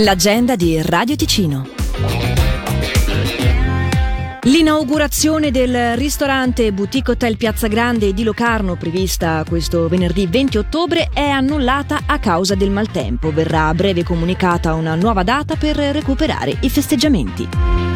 L'agenda di Radio Ticino. L'inaugurazione del ristorante Boutique Hotel Piazza Grande di Locarno, prevista questo venerdì 20 ottobre, è annullata a causa del maltempo. Verrà a breve comunicata una nuova data per recuperare i festeggiamenti.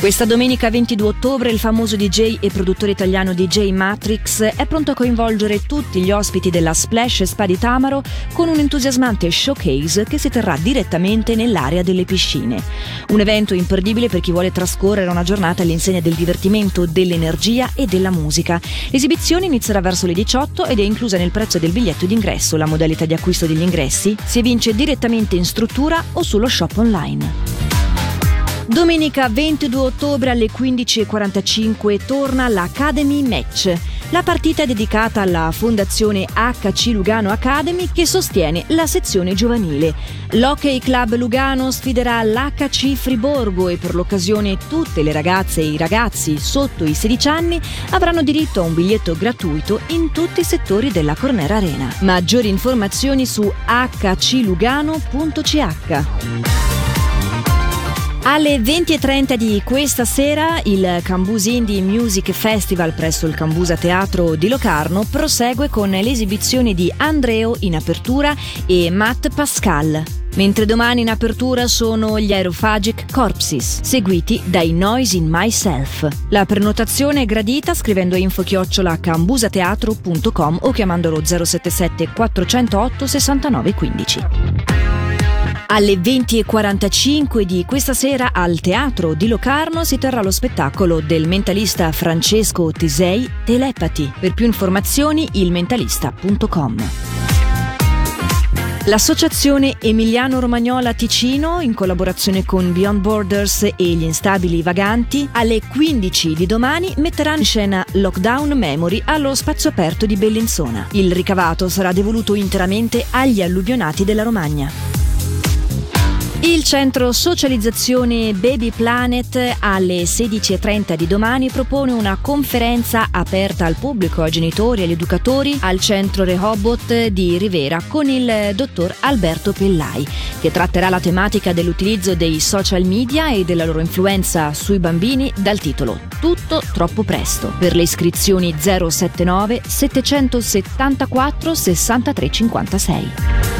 Questa domenica 22 ottobre il famoso DJ e produttore italiano DJ Matrix è pronto a coinvolgere tutti gli ospiti della Splash Spa di Tamaro con un entusiasmante showcase che si terrà direttamente nell'area delle piscine. Un evento imperdibile per chi vuole trascorrere una giornata all'insegna del divertimento, dell'energia e della musica. L'esibizione inizierà verso le 18 ed è inclusa nel prezzo del biglietto d'ingresso. La modalità di acquisto degli ingressi si evince direttamente in struttura o sullo shop online. Domenica 22 ottobre alle 15.45 torna l'Academy Match. La partita è dedicata alla Fondazione HC Lugano Academy che sostiene la sezione giovanile. L'Hockey Club Lugano sfiderà l'HC Friborgo e per l'occasione tutte le ragazze e i ragazzi sotto i 16 anni avranno diritto a un biglietto gratuito in tutti i settori della Cornera Arena. Maggiori informazioni su hclugano.ch. Alle 20.30 di questa sera il Cambus Indie Music Festival presso il Cambusa Teatro di Locarno prosegue con l'esibizione di Andreo in apertura e Matt Pascal. Mentre domani in apertura sono gli Aerophagic Corpses, seguiti dai Noise in Myself. La prenotazione è gradita scrivendo info-cambusateatro.com o chiamandolo 077 408 6915. Alle 20.45 di questa sera al Teatro di Locarno si terrà lo spettacolo del mentalista Francesco Tesei Telepati. Per più informazioni ilmentalista.com. L'associazione Emiliano Romagnola Ticino, in collaborazione con Beyond Borders e gli Instabili Vaganti, alle 15 di domani metterà in scena Lockdown Memory allo spazio aperto di Bellinzona. Il ricavato sarà devoluto interamente agli alluvionati della Romagna. Il centro socializzazione Baby Planet alle 16.30 di domani propone una conferenza aperta al pubblico, ai genitori e agli educatori al centro Rehoboth di Rivera con il dottor Alberto Pellai, che tratterà la tematica dell'utilizzo dei social media e della loro influenza sui bambini dal titolo Tutto troppo presto. Per le iscrizioni 079 774 6356